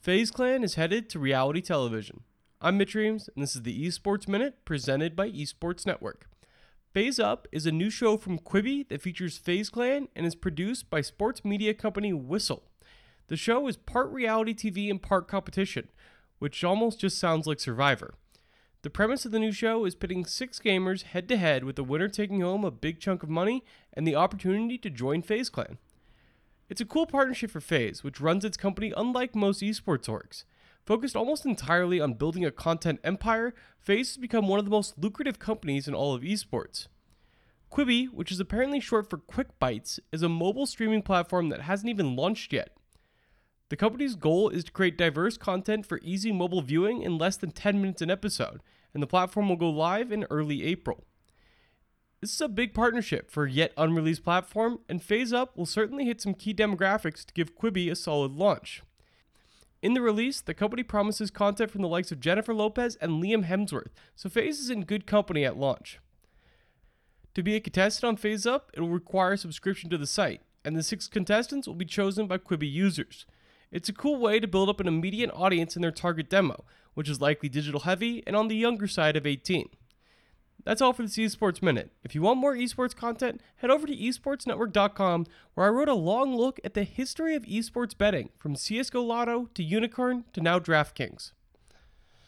FaZe Clan is headed to reality television. I'm Mitch Reams, and this is the Esports Minute presented by Esports Network. FaZe Up is a new show from Quibi that features FaZe Clan and is produced by sports media company Whistle. The show is part reality TV and part competition, which almost just sounds like Survivor. The premise of the new show is pitting six gamers head to head with the winner taking home a big chunk of money and the opportunity to join FaZe Clan. It's a cool partnership for FaZe, which runs its company unlike most esports orgs. Focused almost entirely on building a content empire, FaZe has become one of the most lucrative companies in all of esports. Quibi, which is apparently short for Quick Bites, is a mobile streaming platform that hasn't even launched yet. The company's goal is to create diverse content for easy mobile viewing in less than 10 minutes an episode, and the platform will go live in early April. This is a big partnership for yet unreleased platform, and FaZe Up will certainly hit some key demographics to give Quibi a solid launch. In the release, the company promises content from the likes of Jennifer Lopez and Liam Hemsworth, so FaZe is in good company at launch. To be a contestant on FaZe Up, it will require a subscription to the site, and the six contestants will be chosen by Quibi users. It's a cool way to build up an immediate audience in their target demo, which is likely digital heavy and on the younger side of 18. That's all for this Esports Minute. If you want more esports content, head over to esportsnetwork.com where I wrote a long look at the history of esports betting from CSGO Lotto to Unikrn to now DraftKings.